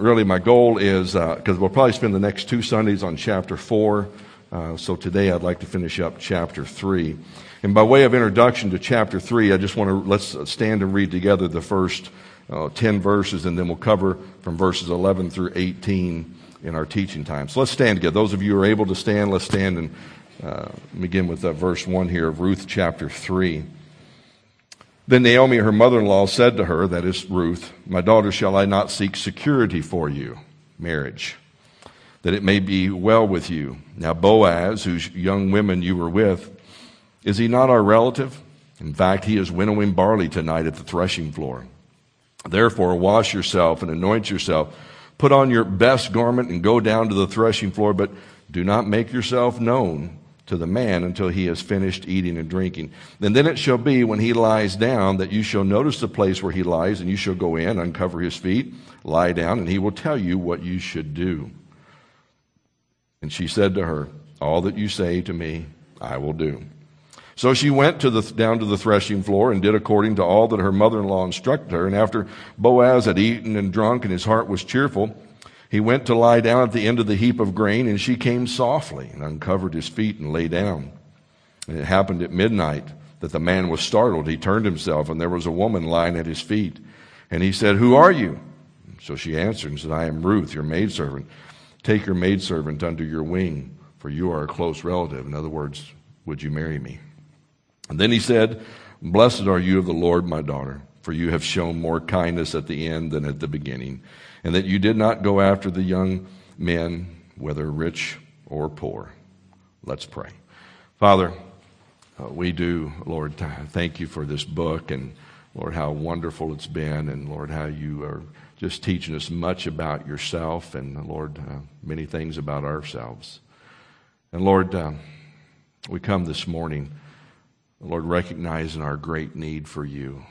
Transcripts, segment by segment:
really, my goal is because uh, we'll probably spend the next two Sundays on chapter 4. Uh, so today I'd like to finish up chapter 3. And by way of introduction to chapter 3, I just want to let's stand and read together the first uh, 10 verses, and then we'll cover from verses 11 through 18 in our teaching time. So let's stand together. Those of you who are able to stand, let's stand and uh, begin with uh, verse 1 here of Ruth chapter 3. Then Naomi, her mother in law, said to her, that is Ruth, My daughter, shall I not seek security for you, marriage, that it may be well with you? Now, Boaz, whose young women you were with, is he not our relative? In fact, he is winnowing barley tonight at the threshing floor. Therefore, wash yourself and anoint yourself. Put on your best garment and go down to the threshing floor, but do not make yourself known to the man until he has finished eating and drinking. And then it shall be when he lies down that you shall notice the place where he lies, and you shall go in, uncover his feet, lie down, and he will tell you what you should do. And she said to her, All that you say to me, I will do. So she went to the, down to the threshing floor and did according to all that her mother in law instructed her. And after Boaz had eaten and drunk and his heart was cheerful, he went to lie down at the end of the heap of grain, and she came softly and uncovered his feet and lay down. And it happened at midnight that the man was startled. He turned himself, and there was a woman lying at his feet. And he said, Who are you? So she answered and said, I am Ruth, your maidservant. Take your maidservant under your wing, for you are a close relative. In other words, would you marry me? And then he said, Blessed are you of the Lord, my daughter, for you have shown more kindness at the end than at the beginning, and that you did not go after the young men, whether rich or poor. Let's pray. Father, uh, we do, Lord, thank you for this book and, Lord, how wonderful it's been, and, Lord, how you are just teaching us much about yourself and, Lord, uh, many things about ourselves. And, Lord, uh, we come this morning. Lord, recognizing our great need for you.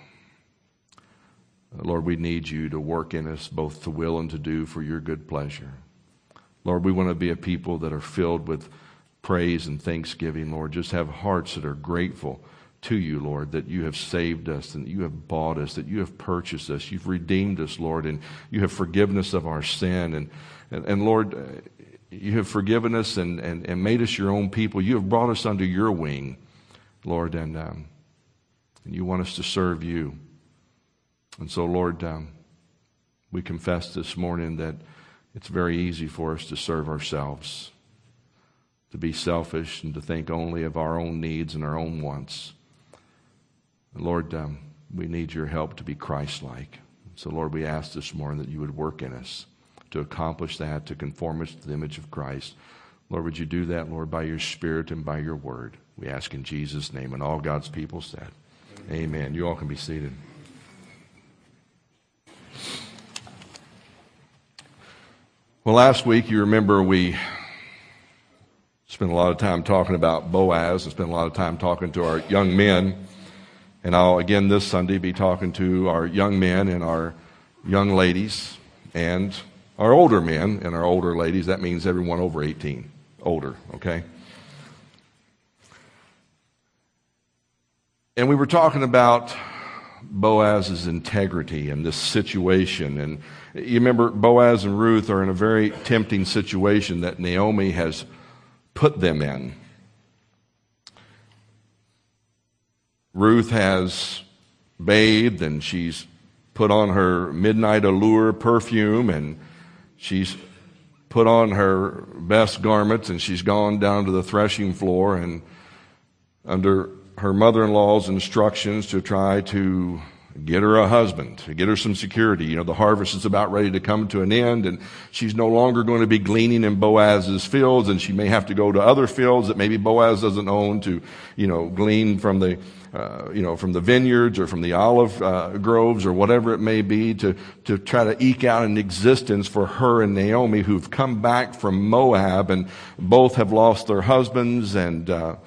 Lord, we need you to work in us both to will and to do for your good pleasure. Lord, we want to be a people that are filled with praise and thanksgiving, Lord. Just have hearts that are grateful to you, Lord, that you have saved us and you have bought us, that you have purchased us, you've redeemed us, Lord, and you have forgiven us of our sin. And, and, and Lord, you have forgiven us and, and, and made us your own people. You have brought us under your wing. Lord, and, um, and you want us to serve you. And so, Lord, um, we confess this morning that it's very easy for us to serve ourselves, to be selfish, and to think only of our own needs and our own wants. And Lord, um, we need your help to be Christ like. So, Lord, we ask this morning that you would work in us to accomplish that, to conform us to the image of Christ. Lord, would you do that, Lord, by your Spirit and by your word? We ask in Jesus' name. And all God's people said, Amen. Amen. You all can be seated. Well, last week, you remember we spent a lot of time talking about Boaz and spent a lot of time talking to our young men. And I'll again this Sunday be talking to our young men and our young ladies and our older men and our older ladies. That means everyone over 18, older, okay? And we were talking about Boaz's integrity in this situation. And you remember, Boaz and Ruth are in a very tempting situation that Naomi has put them in. Ruth has bathed and she's put on her midnight allure perfume and she's put on her best garments and she's gone down to the threshing floor and under her mother in law's instructions to try to get her a husband, to get her some security. You know, the harvest is about ready to come to an end, and she's no longer going to be gleaning in Boaz's fields, and she may have to go to other fields that maybe Boaz doesn't own to, you know, glean from the, uh, you know, from the vineyards or from the olive uh, groves or whatever it may be to, to try to eke out an existence for her and Naomi who've come back from Moab and both have lost their husbands and, uh,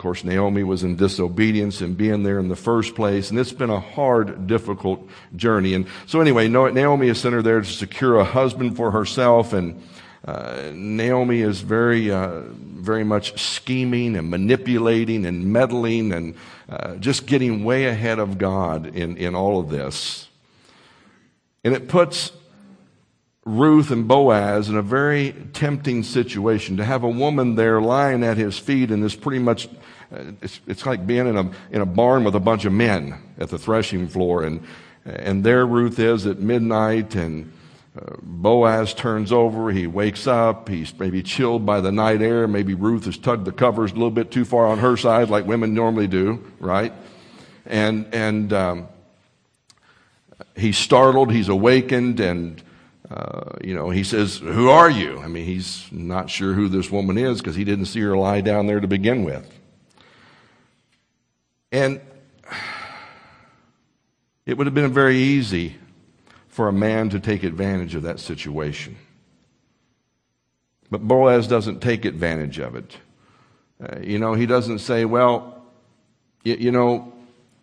uh course, Naomi was in disobedience and being there in the first place, and it's been a hard, difficult journey. And so, anyway, Naomi is sent her there to secure a husband for herself, and uh, Naomi is very, uh, very much scheming and manipulating and meddling and uh, just getting way ahead of God in, in all of this. And it puts Ruth and Boaz in a very tempting situation. To have a woman there lying at his feet in this pretty much, uh, it's, it's like being in a, in a barn with a bunch of men at the threshing floor. And, and there Ruth is at midnight and uh, Boaz turns over. He wakes up. He's maybe chilled by the night air. Maybe Ruth has tugged the covers a little bit too far on her side, like women normally do, right? And, and, um, he's startled. He's awakened and, uh, you know, he says, Who are you? I mean, he's not sure who this woman is because he didn't see her lie down there to begin with. And it would have been very easy for a man to take advantage of that situation. But Boaz doesn't take advantage of it. Uh, you know, he doesn't say, Well, you, you know,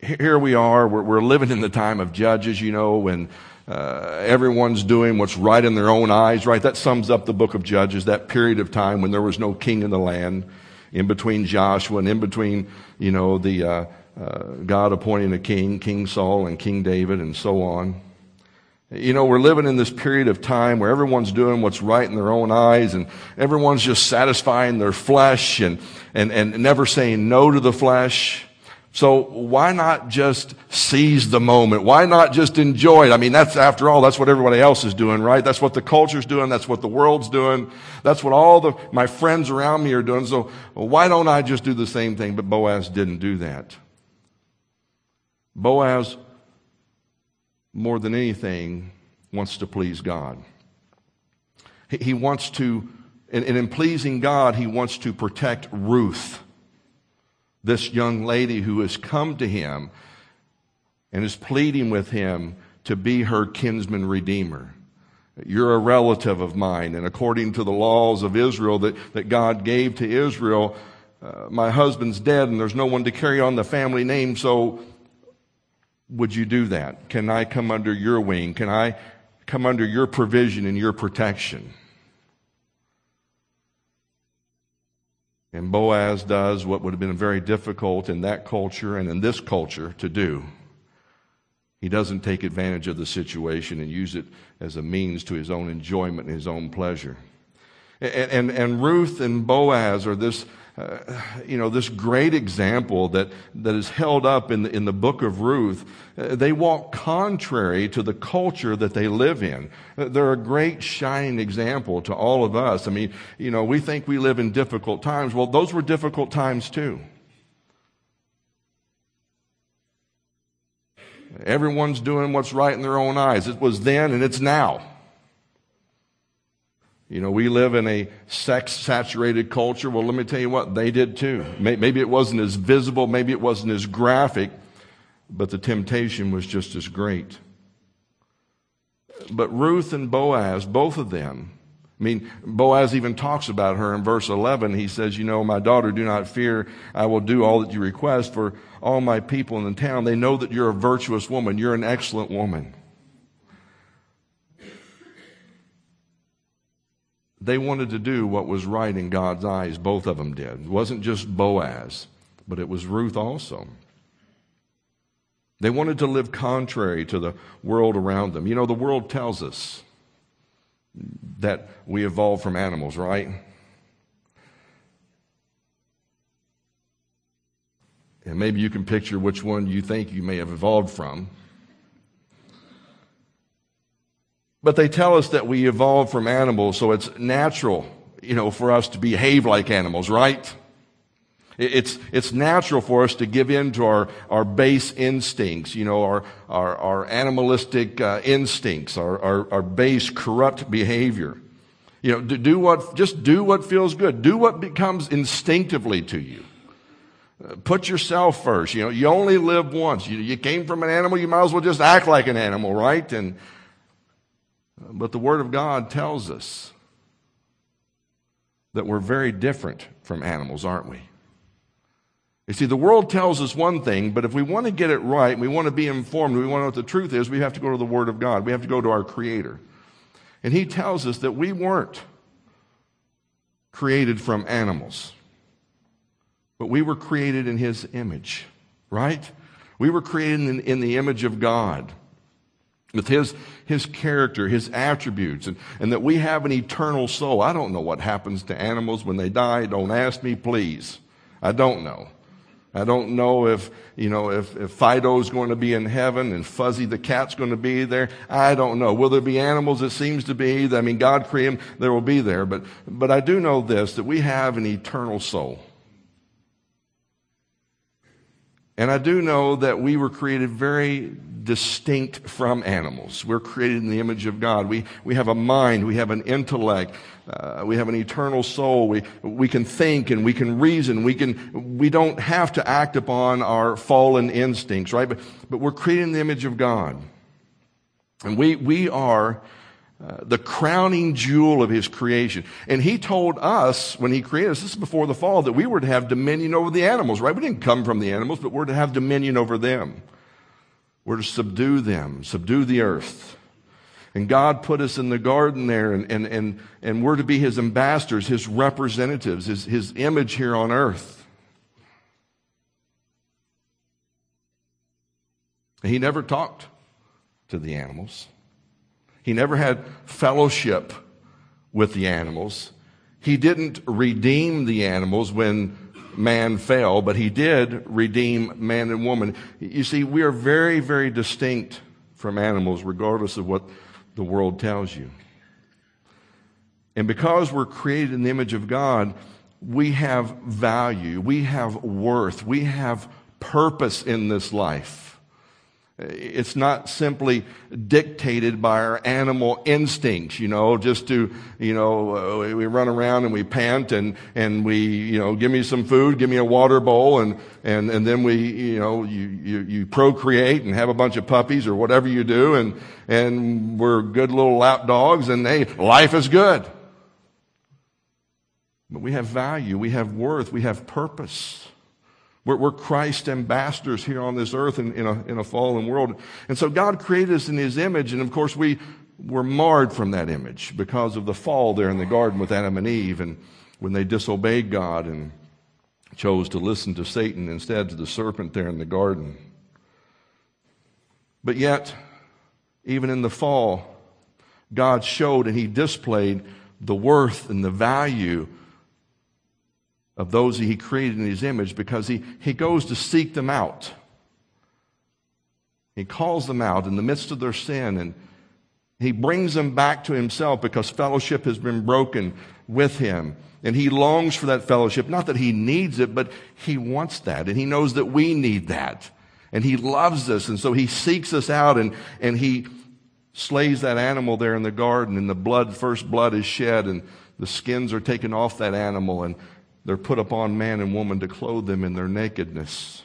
here we are, we're, we're living in the time of judges, you know, when uh, everyone's doing what's right in their own eyes, right? That sums up the book of Judges, that period of time when there was no king in the land, in between Joshua and in between, you know, the uh, uh, God appointing a king, King Saul and King David, and so on. You know, we're living in this period of time where everyone's doing what's right in their own eyes and everyone's just satisfying their flesh and, and, and never saying no to the flesh. So why not just seize the moment? Why not just enjoy it? I mean, that's, after all, that's what everybody else is doing, right? That's what the culture's doing. That's what the world's doing. That's what all the, my friends around me are doing. So why don't I just do the same thing? But Boaz didn't do that. Boaz, more than anything, wants to please God. He, he wants to, and, and in pleasing God, he wants to protect Ruth this young lady who has come to him and is pleading with him to be her kinsman redeemer. You're a relative of mine, and according to the laws of Israel that, that God gave to Israel, uh, my husband's dead and there's no one to carry on the family name, so would you do that? Can I come under your wing? Can I come under your provision and your protection? And Boaz does what would have been very difficult in that culture and in this culture to do. He doesn't take advantage of the situation and use it as a means to his own enjoyment and his own pleasure. And, and, and Ruth and Boaz are this uh, you know, this great example that, that is held up in the, in the book of Ruth, uh, they walk contrary to the culture that they live in. Uh, they're a great shining example to all of us. I mean, you know, we think we live in difficult times. Well, those were difficult times too. Everyone's doing what's right in their own eyes. It was then and it's now. You know, we live in a sex saturated culture. Well, let me tell you what, they did too. Maybe it wasn't as visible, maybe it wasn't as graphic, but the temptation was just as great. But Ruth and Boaz, both of them, I mean, Boaz even talks about her in verse 11. He says, You know, my daughter, do not fear. I will do all that you request for all my people in the town. They know that you're a virtuous woman. You're an excellent woman. They wanted to do what was right in God's eyes. Both of them did. It wasn't just Boaz, but it was Ruth also. They wanted to live contrary to the world around them. You know, the world tells us that we evolved from animals, right? And maybe you can picture which one you think you may have evolved from. But they tell us that we evolved from animals, so it's natural, you know, for us to behave like animals, right? It's, it's natural for us to give in to our, our base instincts, you know, our, our, our animalistic uh, instincts, our, our, our base corrupt behavior. You know, do what, just do what feels good. Do what becomes instinctively to you. Uh, put yourself first. You know, you only live once. You, you came from an animal, you might as well just act like an animal, right? And, but the Word of God tells us that we're very different from animals, aren't we? You see, the world tells us one thing, but if we want to get it right, we want to be informed, we want to know what the truth is, we have to go to the Word of God. We have to go to our Creator. And He tells us that we weren't created from animals, but we were created in His image, right? We were created in, in the image of God. With his, his character, his attributes, and, and that we have an eternal soul. I don't know what happens to animals when they die. Don't ask me, please. I don't know. I don't know if, you know, if, if Fido's going to be in heaven and Fuzzy the cat's going to be there. I don't know. Will there be animals? It seems to be. I mean, God created them. There will be there. But, but I do know this, that we have an eternal soul. And I do know that we were created very distinct from animals. We're created in the image of God. We, we have a mind, we have an intellect, uh, we have an eternal soul. We, we can think and we can reason. We, can, we don't have to act upon our fallen instincts, right? But, but we're created in the image of God. And we, we are uh, the crowning jewel of his creation. And he told us when he created us, this is before the fall, that we were to have dominion over the animals, right? We didn't come from the animals, but we're to have dominion over them. We're to subdue them, subdue the earth. And God put us in the garden there, and, and, and, and we're to be his ambassadors, his representatives, his, his image here on earth. He never talked to the animals. He never had fellowship with the animals. He didn't redeem the animals when man fell, but he did redeem man and woman. You see, we are very, very distinct from animals, regardless of what the world tells you. And because we're created in the image of God, we have value, we have worth, we have purpose in this life. It's not simply dictated by our animal instincts, you know, just to, you know, uh, we run around and we pant and, and we, you know, give me some food, give me a water bowl, and, and, and then we, you know, you, you, you procreate and have a bunch of puppies or whatever you do, and, and we're good little lap dogs, and hey, life is good. But we have value, we have worth, we have purpose. We're, we're Christ ambassadors here on this earth in, in, a, in a fallen world. And so God created us in His image, and of course we were marred from that image because of the fall there in the garden with Adam and Eve, and when they disobeyed God and chose to listen to Satan instead to the serpent there in the garden. But yet, even in the fall, God showed and He displayed the worth and the value of those he created in his image because he, he goes to seek them out. He calls them out in the midst of their sin and he brings them back to himself because fellowship has been broken with him. And he longs for that fellowship. Not that he needs it, but he wants that. And he knows that we need that. And he loves us. And so he seeks us out and, and he slays that animal there in the garden and the blood, first blood is shed and the skins are taken off that animal and they're put upon man and woman to clothe them in their nakedness.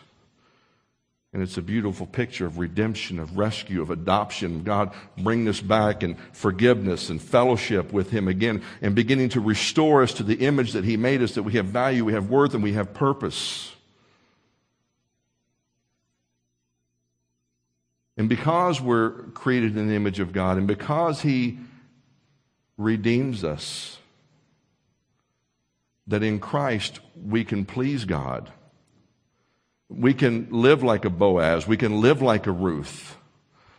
And it's a beautiful picture of redemption, of rescue, of adoption. God bring us back and forgiveness and fellowship with Him again and beginning to restore us to the image that He made us, that we have value, we have worth, and we have purpose. And because we're created in the image of God and because He redeems us, that in Christ we can please God. We can live like a Boaz. We can live like a Ruth.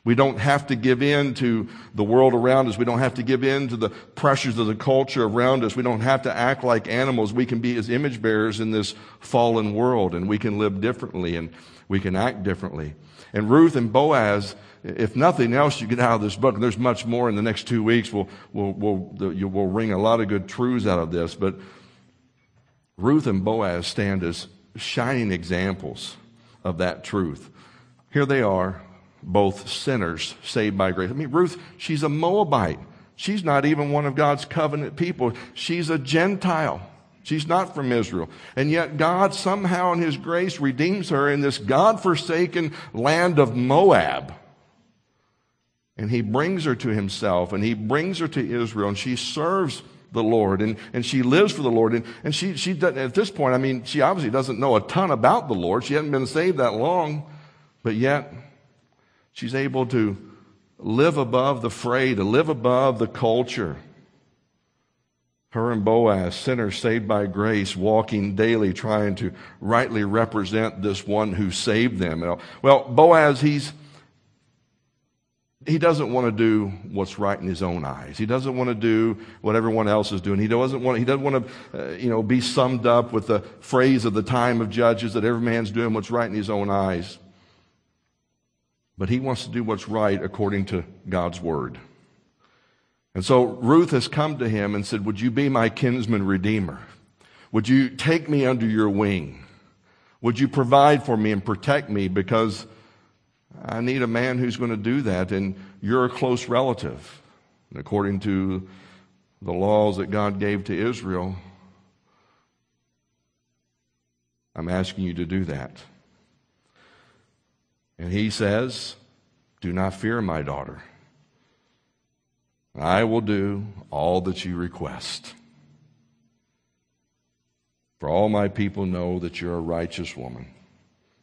We don't have to give in to the world around us. We don't have to give in to the pressures of the culture around us. We don't have to act like animals. We can be as image bearers in this fallen world and we can live differently and we can act differently. And Ruth and Boaz, if nothing else you get out of this book, and there's much more in the next two weeks, we'll, we'll, we'll, we'll wring a lot of good truths out of this, but Ruth and Boaz stand as shining examples of that truth. Here they are, both sinners saved by grace. I mean, Ruth, she's a Moabite. She's not even one of God's covenant people. She's a Gentile. She's not from Israel. And yet God somehow in His grace redeems her in this God-forsaken land of Moab. And He brings her to Himself and He brings her to Israel and she serves the Lord and, and she lives for the Lord. And, and she, she doesn't, at this point, I mean, she obviously doesn't know a ton about the Lord. She hasn't been saved that long, but yet she's able to live above the fray, to live above the culture. Her and Boaz, sinners saved by grace, walking daily, trying to rightly represent this one who saved them. Well, Boaz, he's, he doesn't want to do what's right in his own eyes. He doesn't want to do what everyone else is doing. He doesn't want, he doesn't want to, uh, you know, be summed up with the phrase of the time of judges that every man's doing what's right in his own eyes. But he wants to do what's right according to God's word. And so Ruth has come to him and said, Would you be my kinsman redeemer? Would you take me under your wing? Would you provide for me and protect me? Because I need a man who's going to do that, and you're a close relative. And according to the laws that God gave to Israel, I'm asking you to do that. And he says, Do not fear, my daughter. I will do all that you request. For all my people know that you're a righteous woman.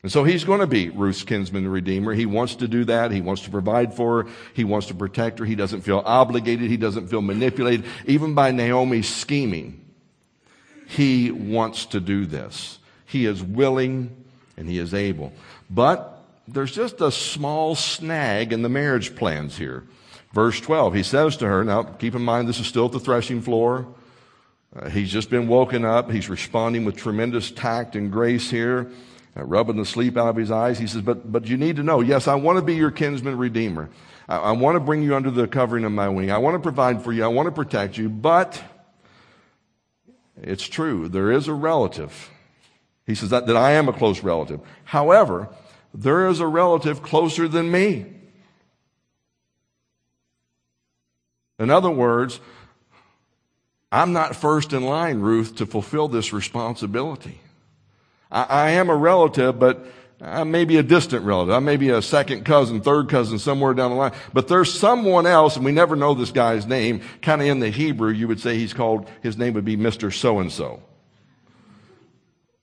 And so he's going to be Ruth's kinsman redeemer. He wants to do that. He wants to provide for her. He wants to protect her. He doesn't feel obligated. He doesn't feel manipulated, even by Naomi's scheming. He wants to do this. He is willing and he is able. But there's just a small snag in the marriage plans here. Verse 12, he says to her, now keep in mind this is still at the threshing floor. Uh, he's just been woken up. He's responding with tremendous tact and grace here Uh, rubbing the sleep out of his eyes. He says, but, but you need to know, yes, I want to be your kinsman redeemer. I, I want to bring you under the covering of my wing. I want to provide for you. I want to protect you. But it's true. There is a relative. He says that, that I am a close relative. However, there is a relative closer than me. In other words, I'm not first in line, Ruth, to fulfill this responsibility. I, I am a relative, but I may be a distant relative. I may be a second cousin, third cousin, somewhere down the line. But there's someone else, and we never know this guy's name. Kind of in the Hebrew, you would say he's called, his name would be Mr. So-and-so.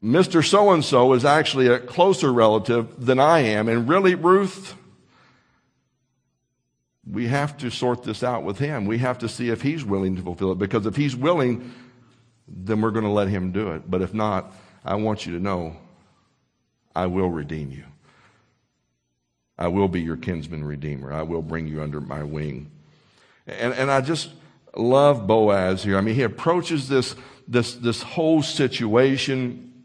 Mr. So-and-so is actually a closer relative than I am. And really, Ruth, we have to sort this out with him. We have to see if he's willing to fulfill it. Because if he's willing, then we're going to let him do it. But if not, I want you to know I will redeem you. I will be your kinsman redeemer. I will bring you under my wing. And, and I just love Boaz here. I mean, he approaches this, this, this whole situation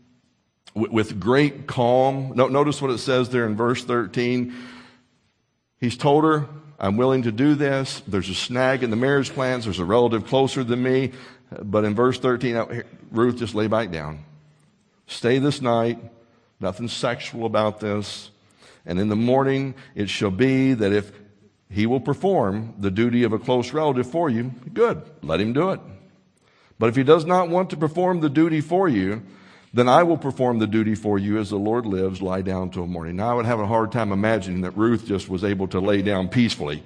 with, with great calm. No, notice what it says there in verse 13. He's told her, I'm willing to do this. There's a snag in the marriage plans. There's a relative closer than me. But in verse 13, Ruth just lay back down. Stay this night. Nothing sexual about this. And in the morning it shall be that if he will perform the duty of a close relative for you, good. Let him do it. But if he does not want to perform the duty for you, then I will perform the duty for you as the Lord lives, lie down till morning. Now I would have a hard time imagining that Ruth just was able to lay down peacefully,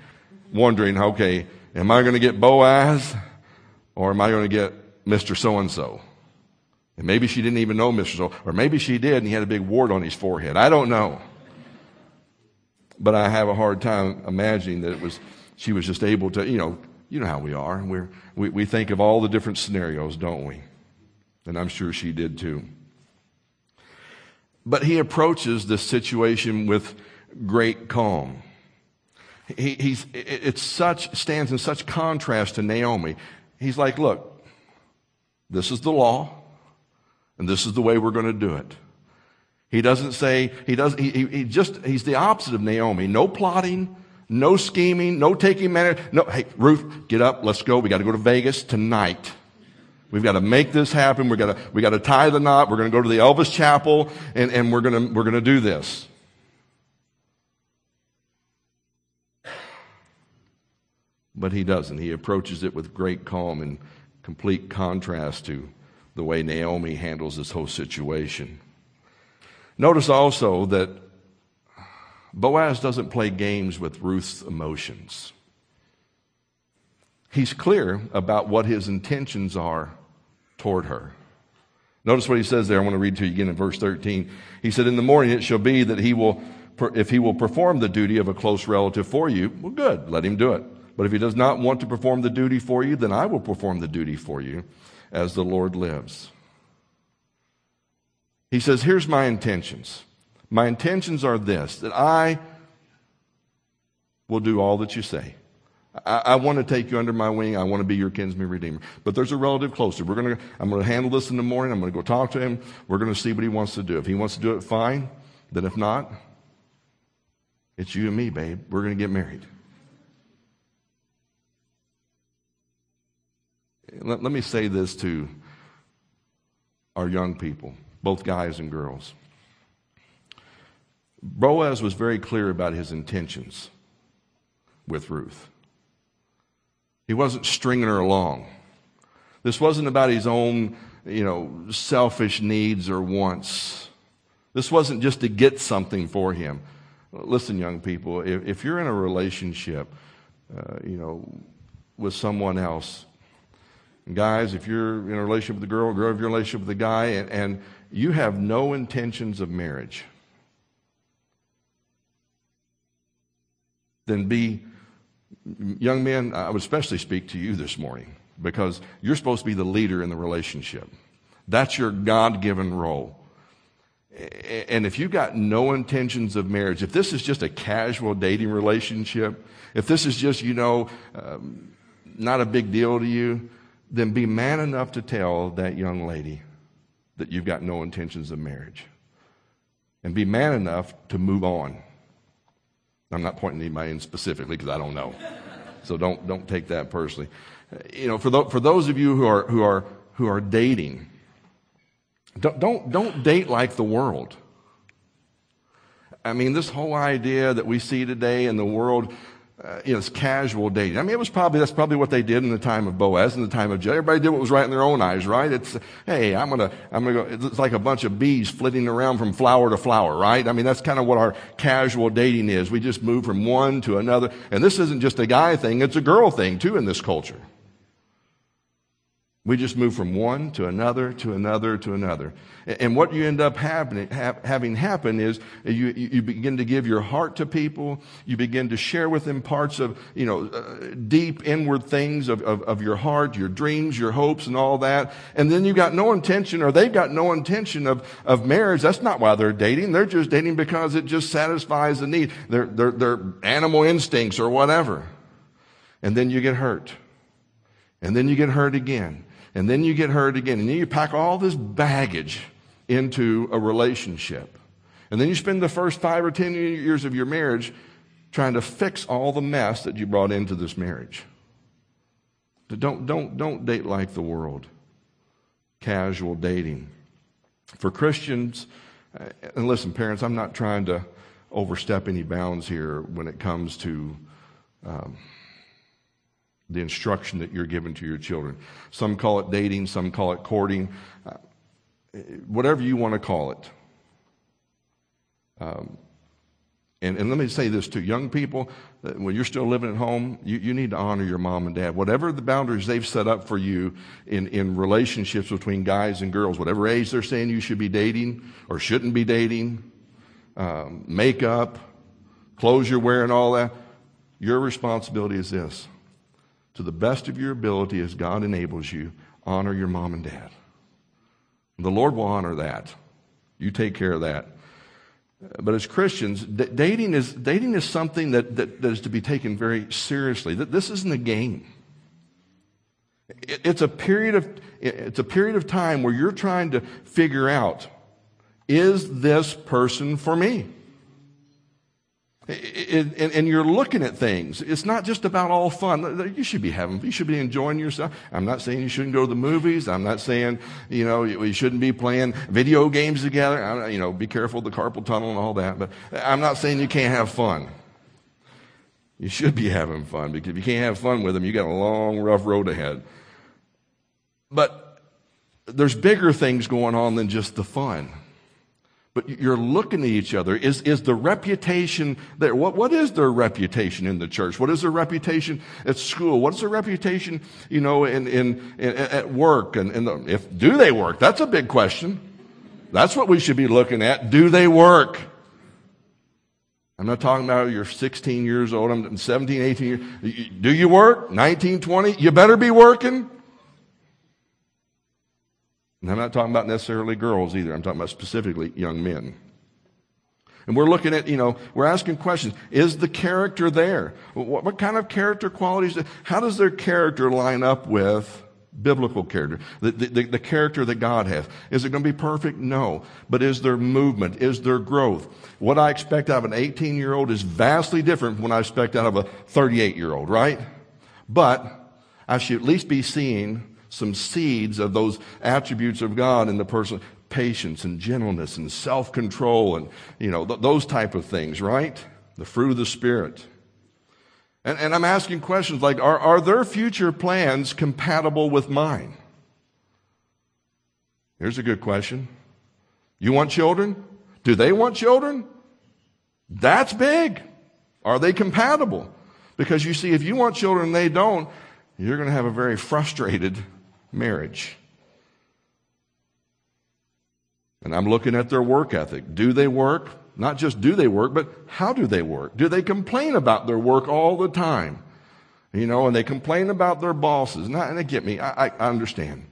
wondering, okay, am I going to get Boaz or am I going to get Mr. So and so? And maybe she didn't even know Mr. So, or maybe she did and he had a big wart on his forehead. I don't know. But I have a hard time imagining that it was, she was just able to, you know, you know how we are. We're, we, we think of all the different scenarios, don't we? And I'm sure she did too. But he approaches this situation with great calm. He, he's, it's such, stands in such contrast to Naomi. He's like, look, this is the law. And this is the way we're going to do it. He doesn't say, he doesn't, he, he just, he's the opposite of Naomi. No plotting, no scheming, no taking manner. No, hey, Ruth, get up, let's go. We got to go to Vegas tonight. We've got to make this happen. We've got to, we got to tie the knot. We're going to go to the Elvis Chapel and, and we're going to, we're going to do this. But he doesn't. He approaches it with great calm and complete contrast to the way Naomi handles this whole situation. Notice also that Boaz doesn't play games with Ruth's emotions. He's clear about what his intentions are toward her. Notice what he says there. I want to read to you again in verse 13. He said, In the morning it shall be that he will, if he will perform the duty of a close relative for you, well, good, let him do it. But if he does not want to perform the duty for you, then I will perform the duty for you as the Lord lives. He says, Here's my intentions. My intentions are this that I will do all that you say. I, I want to take you under my wing. I want to be your kinsman redeemer. But there's a relative closer. We're to, I'm going to handle this in the morning. I'm going to go talk to him. We're going to see what he wants to do. If he wants to do it, fine. Then if not, it's you and me, babe. We're going to get married. Let, let me say this to our young people, both guys and girls. Boaz was very clear about his intentions with Ruth. He wasn't stringing her along. This wasn't about his own, you know, selfish needs or wants. This wasn't just to get something for him. Listen, young people, if, if you're in a relationship, uh, you know, with someone else, guys, if you're in a relationship with a girl, girl, if you're in a relationship with a guy, and, and you have no intentions of marriage, then be, young men, I would especially speak to you this morning because you're supposed to be the leader in the relationship. That's your God given role. And if you've got no intentions of marriage, if this is just a casual dating relationship, if this is just, you know, um, not a big deal to you, then be man enough to tell that young lady that you've got no intentions of marriage. And be man enough to move on. I'm not pointing anybody in specifically because I don't know. So don't, don't take that personally. You know, for, for those of you who are, who are, who are dating, don't, don't, don't date like the world. I mean, this whole idea that we see today in the world, uh, you know, it's casual dating. I mean, it was probably, that's probably what they did in the time of Boaz, in the time of Jed. Everybody did what was right in their own eyes, right? It's, hey, I'm gonna, I'm gonna go, it's like a bunch of bees flitting around from flower to flower, right? I mean, that's kind of what our casual dating is. We just move from one to another. And this isn't just a guy thing, it's a girl thing too in this culture. We just move from one to another to another to another. And what you end up happening, ha- having happen is you, you begin to give your heart to people. You begin to share with them parts of, you know, uh, deep inward things of, of, of your heart, your dreams, your hopes and all that. And then you've got no intention or they've got no intention of, of marriage. That's not why they're dating. They're just dating because it just satisfies the need. Their, their animal instincts or whatever. And then you get hurt. And then you get hurt again and then you get hurt again, and then you pack all this baggage into a relationship. And then you spend the first five or ten years of your marriage trying to fix all the mess that you brought into this marriage. Don't, don't, don't date like the world. Casual dating. For Christians, and listen, parents, I'm not trying to overstep any bounds here when it comes to um, the instruction that you're giving to your children. Some call it dating, some call it courting, uh, whatever you want to call it. Um, and, and, let me say this to young people uh, when you're still living at home, you, you, need to honor your mom and dad. Whatever the boundaries they've set up for you in, in relationships between guys and girls, whatever age they're saying you should be dating or shouldn't be dating, um, makeup, clothes you're wearing, all that, your responsibility is this to the best of your ability as God enables you, honor your mom and dad. The Lord will honor that. You take care of that. But as Christians, d- dating is, dating is something that, that, that is to be taken very seriously. This isn't a game. It's a period of, it's a period of time where you're trying to figure out, is this person for me? And, you're looking at things. It's not just about all fun. You should be having, you should be enjoying yourself. I'm not saying you shouldn't go to the movies. I'm not saying, you know, you shouldn't be playing video games together. you know, be careful of the carpal tunnel and all that. But I'm not saying you can't have fun. You should be having fun because if you can't have fun with them, you got a long, rough road ahead. But there's bigger things going on than just the fun but you're looking at each other. Is, is the reputation there? What, what is their reputation in the church? What is their reputation at school? What is their reputation, you know, in, in, in at work? And, and the, if, do they work? That's a big question. That's what we should be looking at. Do they work? I'm not talking about you're 16 years old, I'm 17, 18 years. Do you work? 19, 20? You better be working. And I'm not talking about necessarily girls either. I'm talking about specifically young men. And we're looking at, you know, we're asking questions. Is the character there? What, what kind of character qualities? How does their character line up with biblical character? The, the, the, character that God has. Is it going to be perfect? No. But is there movement? Is there growth? What I expect out of an 18 year old is vastly different from what I expect out of a 38 year old, right? But I should at least be seeing some seeds of those attributes of God in the person patience and gentleness and self-control and you know th- those type of things right? The fruit of the spirit. And, and i'm asking questions like are, are their future plans compatible with mine? Here's a good question. You want children? Do they want children? That's big. Are they compatible? Because you see if you want children and they don't you're going to have a very frustrated marriage and I'm looking at their work ethic. Do they work? Not just do they work, but how do they work? Do they complain about their work all the time? You know, and they complain about their bosses. And, they get me. I, I understand.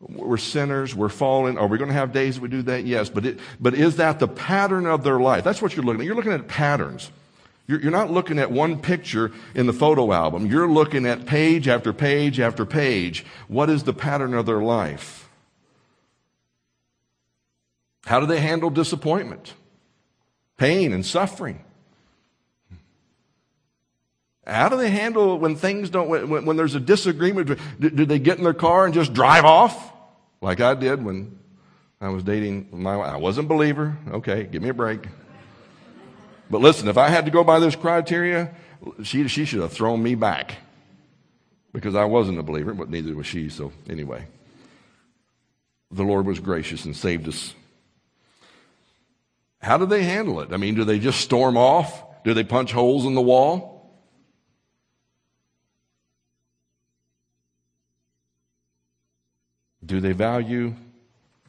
We're sinners. We're fallen. Are we going to have days we do that? Yes. But, it, but is that the pattern of their life? That's what you're looking at. You're looking at patterns. You're, you're not looking at one picture in the photo album. You're looking at page after page after page. What is the pattern of their life? How do they handle disappointment, pain, and suffering? How do they handle when things don't, when, when there's a disagreement? Do, do, they get in their car and just drive off? Like I did when I was dating my I wasn't a believer. Okay, give me a break. But listen, if I had to go by this criteria, she, she should have thrown me back because I wasn't a believer, but neither was she. So, anyway, the Lord was gracious and saved us how do they handle it? I mean, do they just storm off? Do they punch holes in the wall? Do they value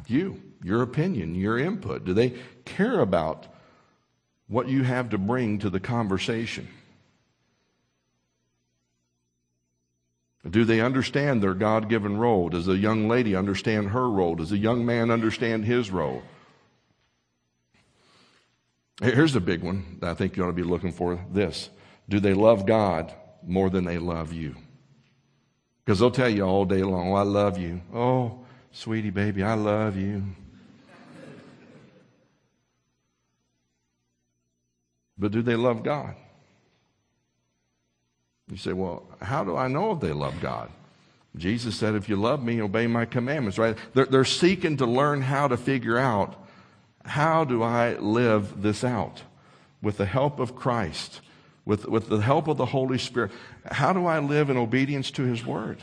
you, your opinion, your input? Do they care about what you have to bring to the conversation? Do they understand their God given role? Does a young lady understand her role? Does a young man understand his role? Here's a big one that I think you ought to be looking for this. Do they love God more than they love you? Because they'll tell you all day long, oh, I love you. Oh, sweetie baby, I love you. But do they love God? You say, well, how do I know if they love God? Jesus said, if you love me, obey my commandments, right? They're, they're seeking to learn how to figure out how do I live this out? With the help of Christ, with, with the help of the Holy Spirit. How do I live in obedience to His Word?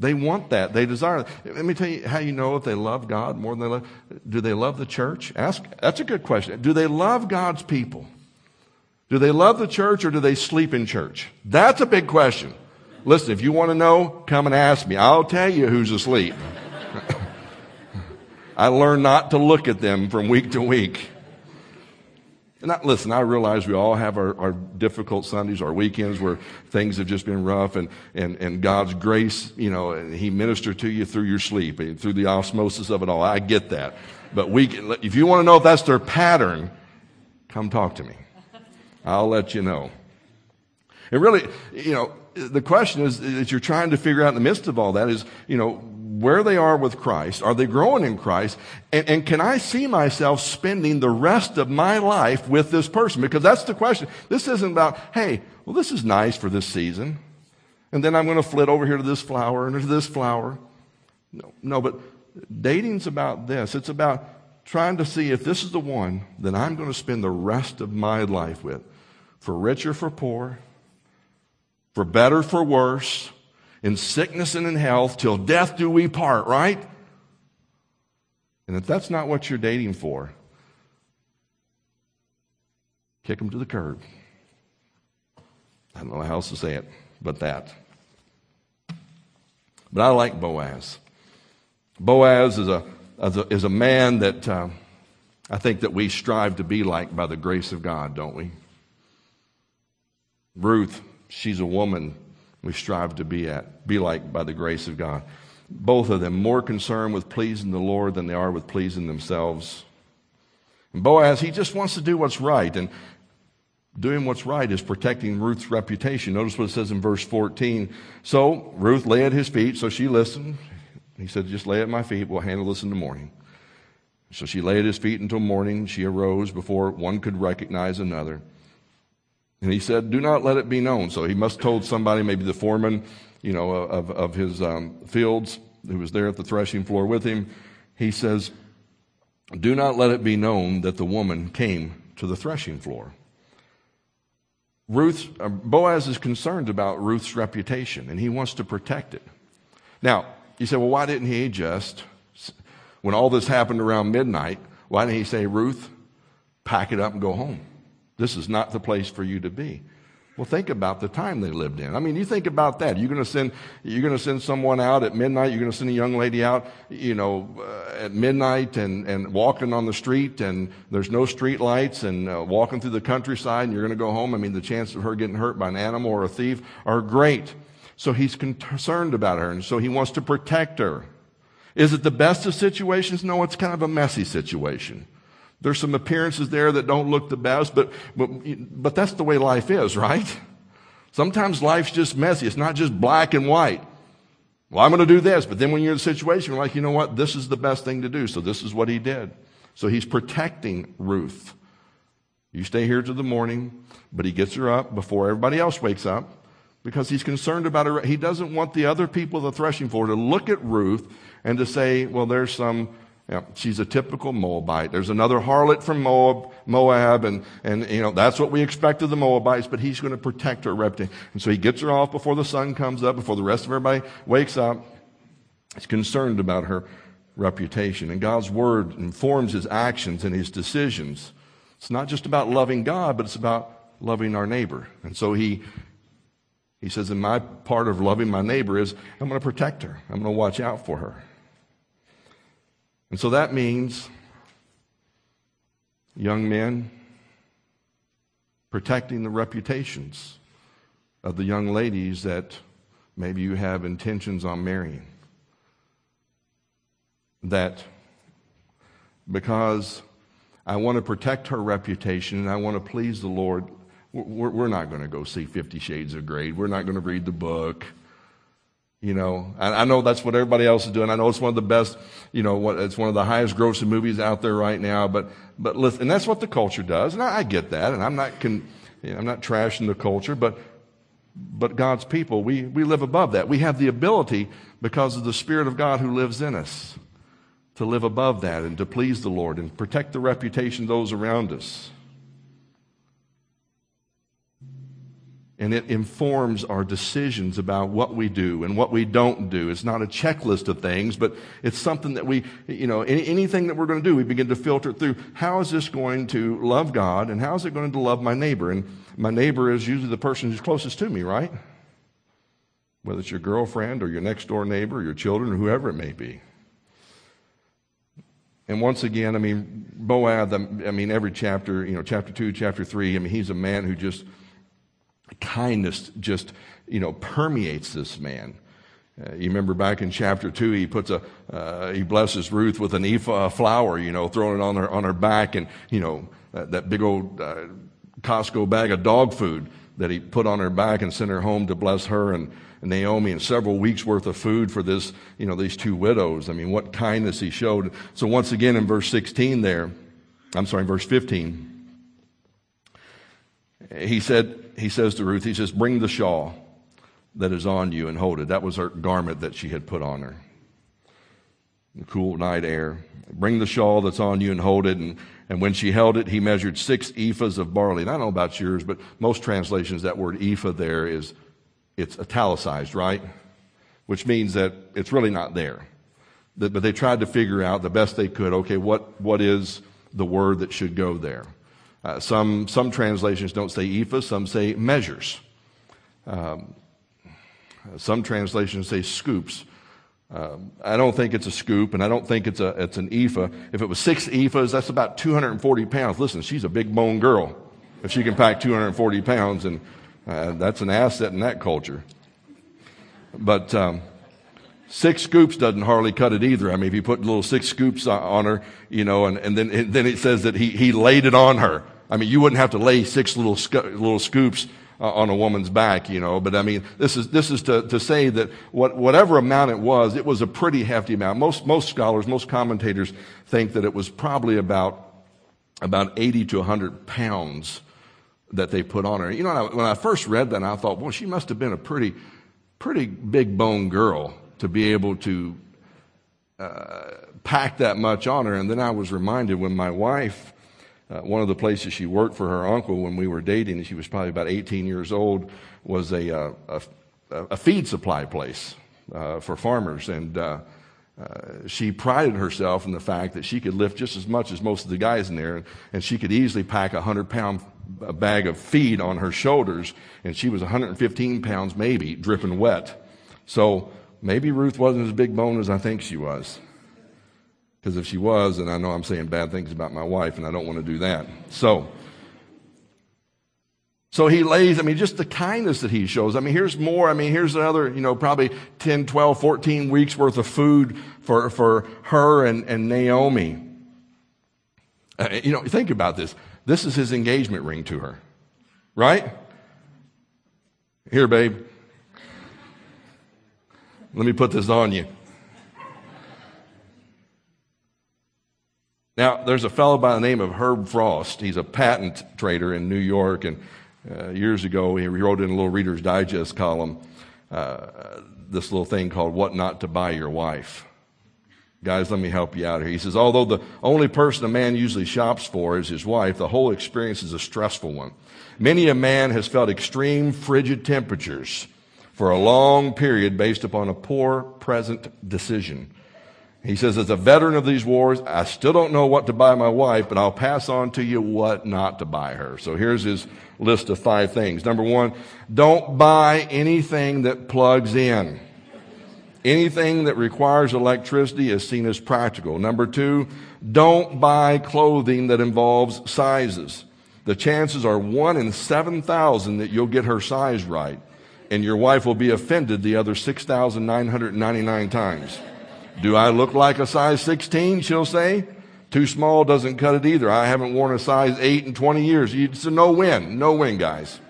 They want that. They desire that. Let me tell you how you know if they love God more than they love. Do they love the church? Ask. That's a good question. Do they love God's people? Do they love the church or do they sleep in church? That's a big question. Listen, if you want to know, come and ask me. I'll tell you who's asleep. I learn not to look at them from week to week. And I, listen, I realize we all have our, our, difficult Sundays, our weekends where things have just been rough, and, and, and God's grace, you know, He ministered to you through your sleep, and through the osmosis of it all. I get that. But we, if you want to know if that's their pattern, come talk to me. I'll let you know. And really, you know, the question is that you're trying to figure out in the midst of all that is, you know, where they are with Christ. Are they growing in Christ? And, and, can I see myself spending the rest of my life with this person? Because that's the question. This isn't about, hey, well, this is nice for this season. And then I'm going to flit over here to this flower and to this flower. No, no, but dating's about this. It's about trying to see if this is the one that I'm going to spend the rest of my life with. For rich or for poor, for better, for worse, in sickness and in health, till death do we part, right? And if that's not what you're dating for, kick them to the curb. I don't know how else to say it but that. But I like Boaz. Boaz is a, is a, is a man that uh, I think that we strive to be like by the grace of God, don't we? Ruth, she's a woman we strive to be at, be like by the grace of God. Both of them more concerned with pleasing the Lord than they are with pleasing themselves. And Boaz, he just wants to do what's right. And doing what's right is protecting Ruth's reputation. Notice what it says in verse 14. So Ruth lay at his feet, so she listened. He said, Just lay at my feet. We'll handle this in the morning. So she lay at his feet until morning. She arose before one could recognize another. And he said, Do not let it be known. So he must told somebody, maybe the foreman, you know, of, of his um, fields who was there at the threshing floor with him. He says, Do not let it be known that the woman came to the threshing floor. Ruth, uh, Boaz is concerned about Ruth's reputation and he wants to protect it. Now, you say, well, why didn't he just, when all this happened around midnight, why didn't he say, Ruth, pack it up and go home? This is not the place for you to be. Well, think about the time they lived in. I mean, you think about that. You're going to send, you're going to send someone out at midnight. You're going to send a young lady out, you know, uh, at midnight and, and walking on the street and there's no street lights and uh, walking through the countryside and you're going to go home. I mean, the chance of her getting hurt by an animal or a thief are great. So he's concerned about her, and so he wants to protect her. Is it the best of situations? No, it's kind of a messy situation. There's some appearances there that don't look the best, but, but, but that's the way life is, right? Sometimes life's just messy. It's not just black and white. Well, I'm going to do this, but then when you're in a situation, you're like, you know what? This is the best thing to do. So this is what he did. So he's protecting Ruth. You stay here till the morning, but he gets her up before everybody else wakes up because he's concerned about her. He doesn't want the other people the threshing floor to look at Ruth and to say, well, there's some, know, she's a typical Moabite. There's another harlot from Moab, Moab, and, and, you know, that's what we expect of the Moabites, but he's going to protect her reputation. And so he gets her off before the sun comes up, before the rest of everybody wakes up. He's concerned about her reputation. And God's word informs his actions and his decisions. It's not just about loving God, but it's about loving our neighbor. And so he he says, and my part of loving my neighbor is I'm going to protect her. I'm going to watch out for her. And so that means, young men, protecting the reputations of the young ladies that maybe you have intentions on marrying. That because I want to protect her reputation and I want to please the Lord, we're, not going to go see Fifty Shades of Grey. We're not going to read the book. You know, I, I, know that's what everybody else is doing. I know it's one of the best, you know, what, it's one of the highest grossing movies out there right now. But, but listen, and that's what the culture does. And I, I get that. And I'm not, con, you know, I'm not trashing the culture, but, but God's people, we, we live above that. We have the ability because of the Spirit of God who lives in us to live above that and to please the Lord and protect the reputation of those around us. And it informs our decisions about what we do and what we don't do. It's not a checklist of things, but it's something that we, you know, any, anything that we're going to do, we begin to filter through. How is this going to love God and how is it going to love my neighbor? And my neighbor is usually the person who's closest to me, right? Whether it's your girlfriend or your next door neighbor, or your children, or whoever it may be. And once again, I mean, Boaz, I mean, every chapter, you know, chapter two, chapter three, I mean, he's a man who just, kindness just, you know, permeates this man. Uh, you remember back in chapter two, he puts a, uh, he blesses Ruth with an ephah flour, you know, throwing it on her, on her back and, you know, that, big old uh, Costco bag of dog food that he put on her back and sent her home to bless her and, and Naomi and several weeks worth of food for this, you know, these two widows. I mean, what kindness he showed. So once again in verse 16 there, I'm sorry, verse 15, he said, he says to Ruth, he says, bring the shawl that is on you and hold it. That was her garment that she had put on her. The cool night air. Bring the shawl that's on you and hold it. And, and when she held it, he measured six ephahs of barley. And I don't know about yours, but most translations, that word ephah there is, it's italicized, right? Which means that it's really not there. But they tried to figure out the best they could, okay, what, what is the word that should go there? Uh, some, some translations don't say ephah, some say measures. Um, some translations say scoops. Um, I don't think it's a scoop, and I don't think it's, a, it's an ephah. If it was six ephahs, that's about 240 pounds. Listen, she's a big bone girl. If she can pack 240 pounds, and uh, that's an asset in that culture. But um, Six scoops doesn't hardly cut it either. I mean, if you put little six scoops on her, you know, and, and then, then it says that he, he laid it on her. I mean, you wouldn't have to lay six little, sco- little scoops uh, on a woman's back, you know. But I mean, this is, this is to, to say that what, whatever amount it was, it was a pretty hefty amount. Most, most scholars, most commentators think that it was probably about, about 80 to 100 pounds that they put on her. You know, when I first read that, I thought, well, she must have been a pretty, pretty big bone girl to be able to uh, pack that much on her. And then I was reminded when my wife, uh, one of the places she worked for her uncle when we were dating, she was probably about 18 years old, was a, uh, a, a feed supply place uh, for farmers. And uh, uh, she prided herself in the fact that she could lift just as much as most of the guys in there, and she could easily pack a 100 pound bag of feed on her shoulders, and she was 115 pounds, maybe, dripping wet. So maybe Ruth wasn't as big bone as I think she was. Because if she was, and I know I'm saying bad things about my wife, and I don't want to do that. So, so he lays, I mean, just the kindness that he shows. I mean, here's more. I mean, here's another, you know, probably 10, 12, 14 weeks worth of food for, for her and, and Naomi. Uh, you know, think about this. This is his engagement ring to her, right? Here, babe. Let me put this on you. Now, there's a fellow by the name of Herb Frost. He's a patent trader in New York, and uh, years ago he wrote in a little Reader's Digest column uh, this little thing called What Not to Buy Your Wife. Guys, let me help you out here. He says, although the only person a man usually shops for is his wife, the whole experience is a stressful one. Many a man has felt extreme frigid temperatures for a long period based upon a poor present decision. He says, as a veteran of these wars, I still don't know what to buy my wife, but I'll pass on to you what not to buy her. So here's his list of five things. Number one, don't buy anything that plugs in. Anything that requires electricity is seen as practical. Number two, don't buy clothing that involves sizes. The chances are one in 7,000 that you'll get her size right and your wife will be offended the other 6,999 times. Do I look like a size 16? She'll say. Too small doesn't cut it either. I haven't worn a size 8 in 20 years. It's a no win. No win, guys.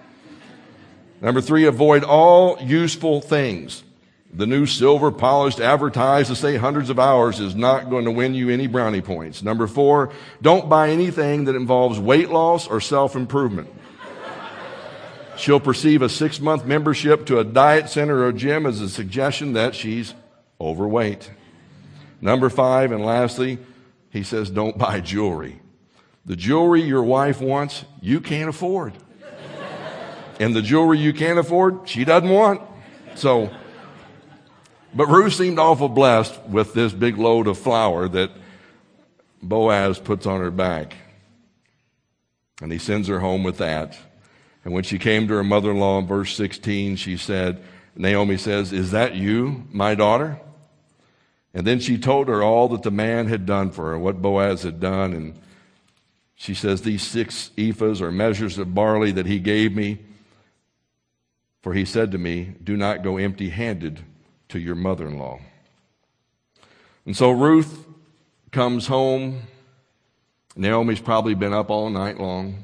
Number three, avoid all useful things. The new silver polished advertised to say hundreds of hours is not going to win you any brownie points. Number four, don't buy anything that involves weight loss or self improvement. She'll perceive a six month membership to a diet center or gym as a suggestion that she's overweight. Number five, and lastly, he says, don't buy jewelry. The jewelry your wife wants, you can't afford. and the jewelry you can't afford, she doesn't want. So, but Ruth seemed awful blessed with this big load of flour that Boaz puts on her back. And he sends her home with that. And when she came to her mother in law in verse 16, she said, Naomi says, Is that you, my daughter? And then she told her all that the man had done for her, what Boaz had done. And she says, These six ephahs or measures of barley that he gave me, for he said to me, Do not go empty handed to your mother in law. And so Ruth comes home. Naomi's probably been up all night long.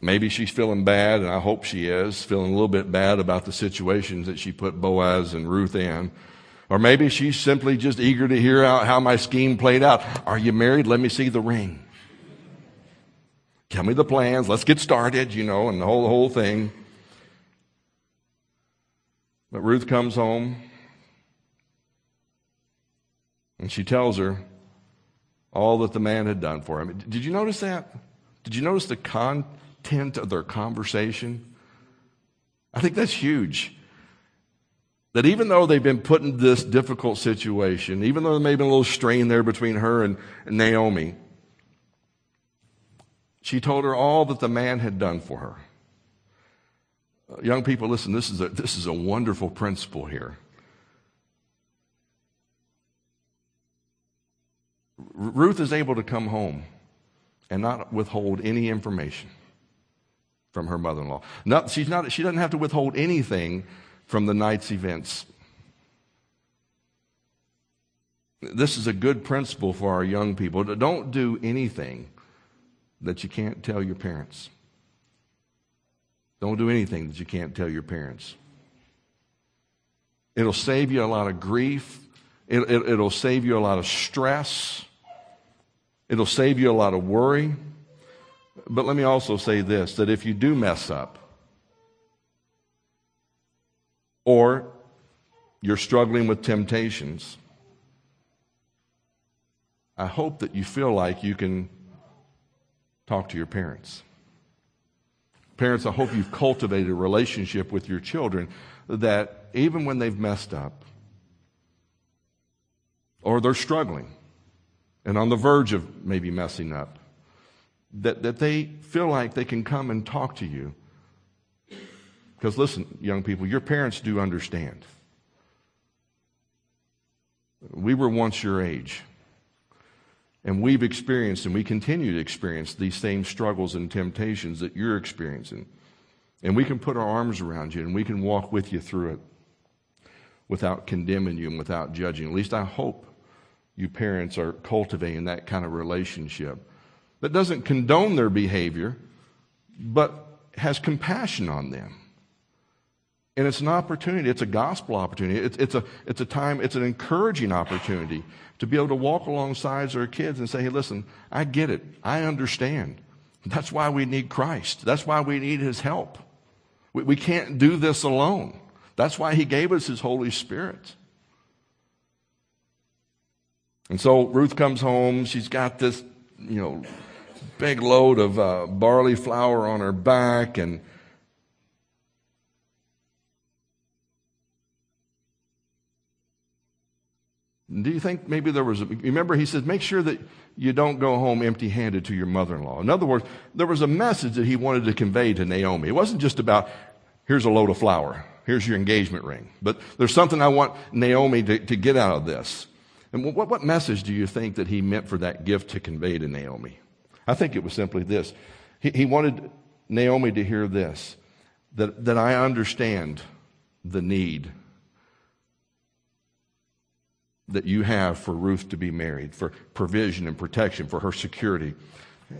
Maybe she's feeling bad, and I hope she is, feeling a little bit bad about the situations that she put Boaz and Ruth in. Or maybe she's simply just eager to hear out how my scheme played out. Are you married? Let me see the ring. Tell me the plans. Let's get started, you know, and the whole, the whole thing. But Ruth comes home and she tells her all that the man had done for him. Did you notice that? Did you notice the con? Content of their conversation. I think that's huge. That even though they've been put in this difficult situation, even though there may have been a little strain there between her and Naomi, she told her all that the man had done for her. Uh, young people, listen, this is, a, this is a wonderful principle here. Ruth is able to come home and not withhold any information from her mother in law. She doesn't have to withhold anything from the night's events. This is a good principle for our young people. Don't do anything that you can't tell your parents. Don't do anything that you can't tell your parents. It'll save you a lot of grief. It, it, it'll save you a lot of stress. It'll save you a lot of worry. But let me also say this that if you do mess up, or you're struggling with temptations, I hope that you feel like you can talk to your parents. Parents, I hope you've cultivated a relationship with your children that even when they've messed up or they're struggling and on the verge of maybe messing up, that, that they feel like they can come and talk to you. Because listen, young people, your parents do understand. We were once your age. And we've experienced and we continue to experience these same struggles and temptations that you're experiencing. And we can put our arms around you and we can walk with you through it without condemning you and without judging. At least I hope you parents are cultivating that kind of relationship that doesn't condone their behavior, but has compassion on them. And it's an opportunity, it's a gospel opportunity. It's, it's, a, it's a time, it's an encouraging opportunity to be able to walk alongside our kids and say, hey, listen, I get it. I understand. That's why we need Christ. That's why we need His help. We, we can't do this alone. That's why He gave us His Holy Spirit. And so Ruth comes home. She's got this, you know, big load of uh, barley flour on her back and Do you think maybe there was a, remember he says, make sure that you don't go home empty handed to your mother in law. In other words, there was a message that he wanted to convey to Naomi. It wasn't just about, here's a load of flour, here's your engagement ring. But there's something I want Naomi to, to get out of this. And what, what message do you think that he meant for that gift to convey to Naomi? I think it was simply this. He, he wanted Naomi to hear this that, that I understand the need that you have for Ruth to be married, for provision and protection, for her security.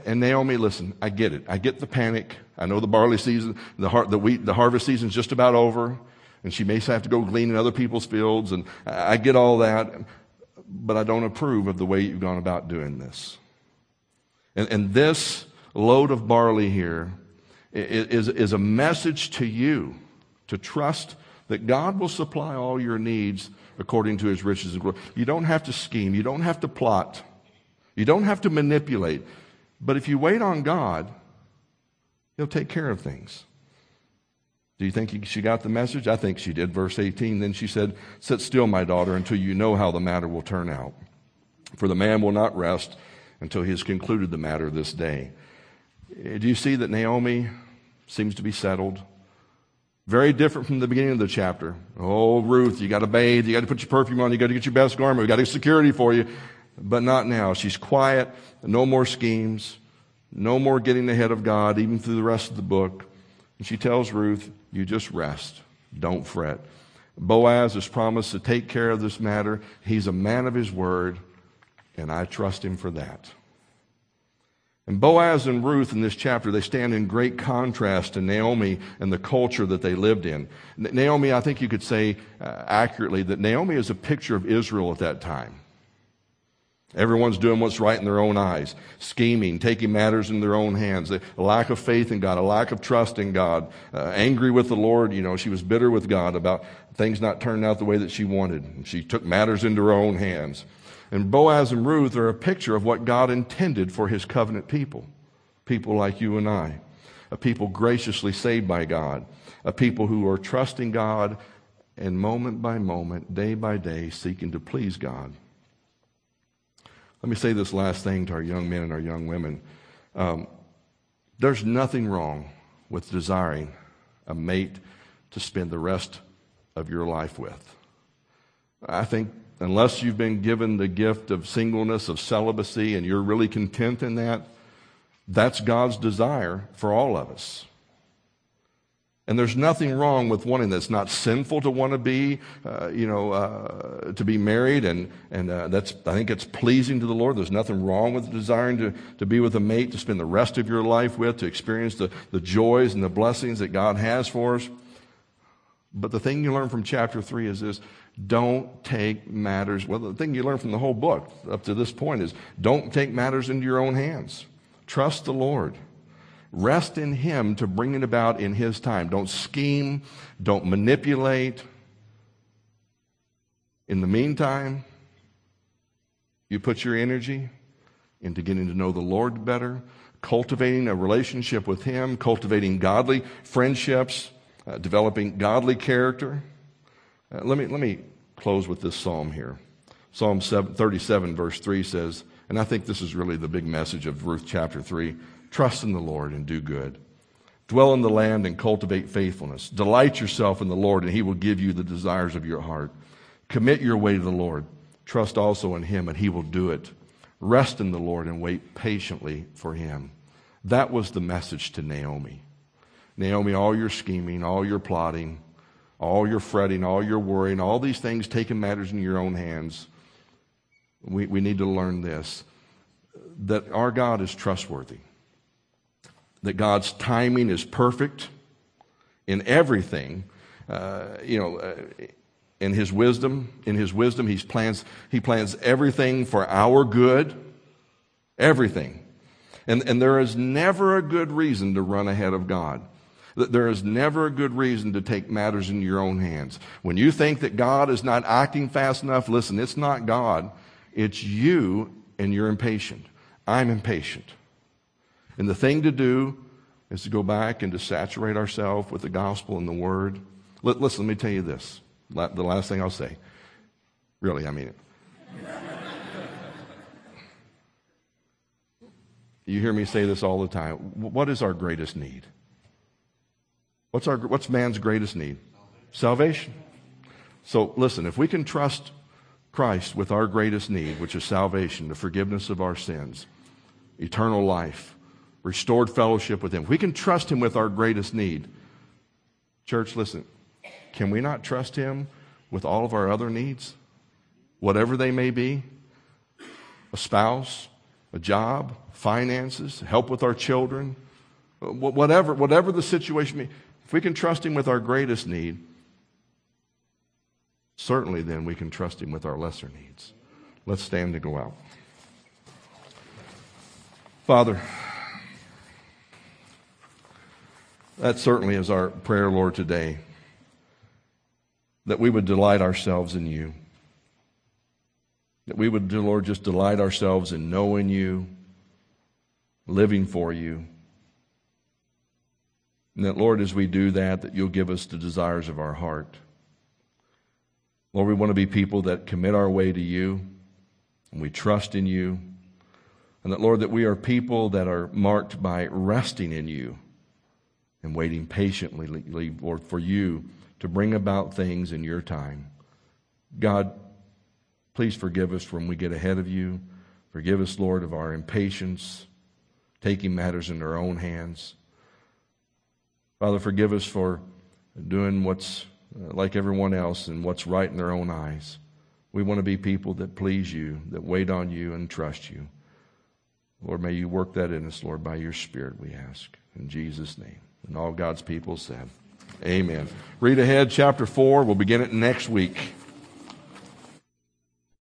And Naomi, listen, I get it. I get the panic. I know the barley season, the, har- the wheat, the harvest season's just about over, and she may have to go glean in other people's fields, and I get all that, but I don't approve of the way you've gone about doing this. And, and this load of barley here is, is a message to you to trust that God will supply all your needs according to his riches and glory. You don't have to scheme. You don't have to plot. You don't have to manipulate. But if you wait on God, he'll take care of things. Do you think she got the message? I think she did. Verse 18 Then she said, Sit still, my daughter, until you know how the matter will turn out. For the man will not rest until he has concluded the matter this day. Do you see that Naomi seems to be settled? Very different from the beginning of the chapter. Oh, Ruth, you got to bathe, you got to put your perfume on, you got to get your best garment, we got to get security for you. But not now. She's quiet, no more schemes, no more getting ahead of God, even through the rest of the book. And she tells Ruth, You just rest, don't fret. Boaz has promised to take care of this matter. He's a man of his word, and I trust him for that. And Boaz and Ruth in this chapter, they stand in great contrast to Naomi and the culture that they lived in. Naomi, I think you could say uh, accurately that Naomi is a picture of Israel at that time. Everyone's doing what's right in their own eyes, scheming, taking matters in their own hands, a lack of faith in God, a lack of trust in God, uh, angry with the Lord. You know, she was bitter with God about things not turning out the way that she wanted. She took matters into her own hands. And Boaz and Ruth are a picture of what God intended for his covenant people. People like you and I. A people graciously saved by God. A people who are trusting God and moment by moment, day by day, seeking to please God. Let me say this last thing to our young men and our young women. Um, there's nothing wrong with desiring a mate to spend the rest of your life with. I think unless you've been given the gift of singleness, of celibacy, and you're really content in that, that's God's desire for all of us. And there's nothing wrong with wanting that's not sinful to want to be, uh, you know, uh, to be married, and and uh, that's I think it's pleasing to the Lord. There's nothing wrong with desiring to to be with a mate to spend the rest of your life with, to experience the the joys and the blessings that God has for us. But the thing you learn from chapter three is this: don't take matters. Well, the thing you learn from the whole book up to this point is don't take matters into your own hands. Trust the Lord. Rest in Him to bring it about in His time. Don't scheme, don't manipulate. In the meantime, you put your energy into getting to know the Lord better, cultivating a relationship with Him, cultivating godly friendships, uh, developing godly character. Uh, let, me, let me close with this psalm here. Psalm 37, verse 3 says, and I think this is really the big message of Ruth chapter 3 Trust in the Lord and do good. Dwell in the land and cultivate faithfulness. Delight yourself in the Lord, and he will give you the desires of your heart. Commit your way to the Lord. Trust also in him, and he will do it. Rest in the Lord and wait patiently for him. That was the message to Naomi. Naomi, all your scheming, all your plotting, all your fretting, all your worrying, all these things taking matters in your own hands. We, we need to learn this that our God is trustworthy that God's timing is perfect in everything. Uh, you know, uh, in His wisdom, in His wisdom, He plans He plans everything for our good, everything, and and there is never a good reason to run ahead of God. There is never a good reason to take matters in your own hands. When you think that God is not acting fast enough, listen, it's not God. It's you and you're impatient. I'm impatient. And the thing to do is to go back and to saturate ourselves with the gospel and the word. Listen, let me tell you this. The last thing I'll say. Really, I mean it. you hear me say this all the time. What is our greatest need? What's, our, what's man's greatest need? Salvation. So listen, if we can trust Christ with our greatest need, which is salvation, the forgiveness of our sins, eternal life, restored fellowship with Him. We can trust Him with our greatest need. Church, listen, can we not trust Him with all of our other needs? Whatever they may be a spouse, a job, finances, help with our children, whatever, whatever the situation may if we can trust Him with our greatest need, certainly then we can trust Him with our lesser needs. Let's stand to go out. Father, That certainly is our prayer, Lord, today. That we would delight ourselves in you. That we would, Lord, just delight ourselves in knowing you, living for you. And that, Lord, as we do that, that you'll give us the desires of our heart. Lord, we want to be people that commit our way to you and we trust in you. And that, Lord, that we are people that are marked by resting in you and waiting patiently, Lord, for you to bring about things in your time. God, please forgive us when we get ahead of you. Forgive us, Lord, of our impatience, taking matters in our own hands. Father, forgive us for doing what's uh, like everyone else and what's right in their own eyes. We want to be people that please you, that wait on you and trust you. Lord, may you work that in us, Lord, by your Spirit, we ask. In Jesus' name. And all God's people said, Amen. Read ahead, chapter 4. We'll begin it next week.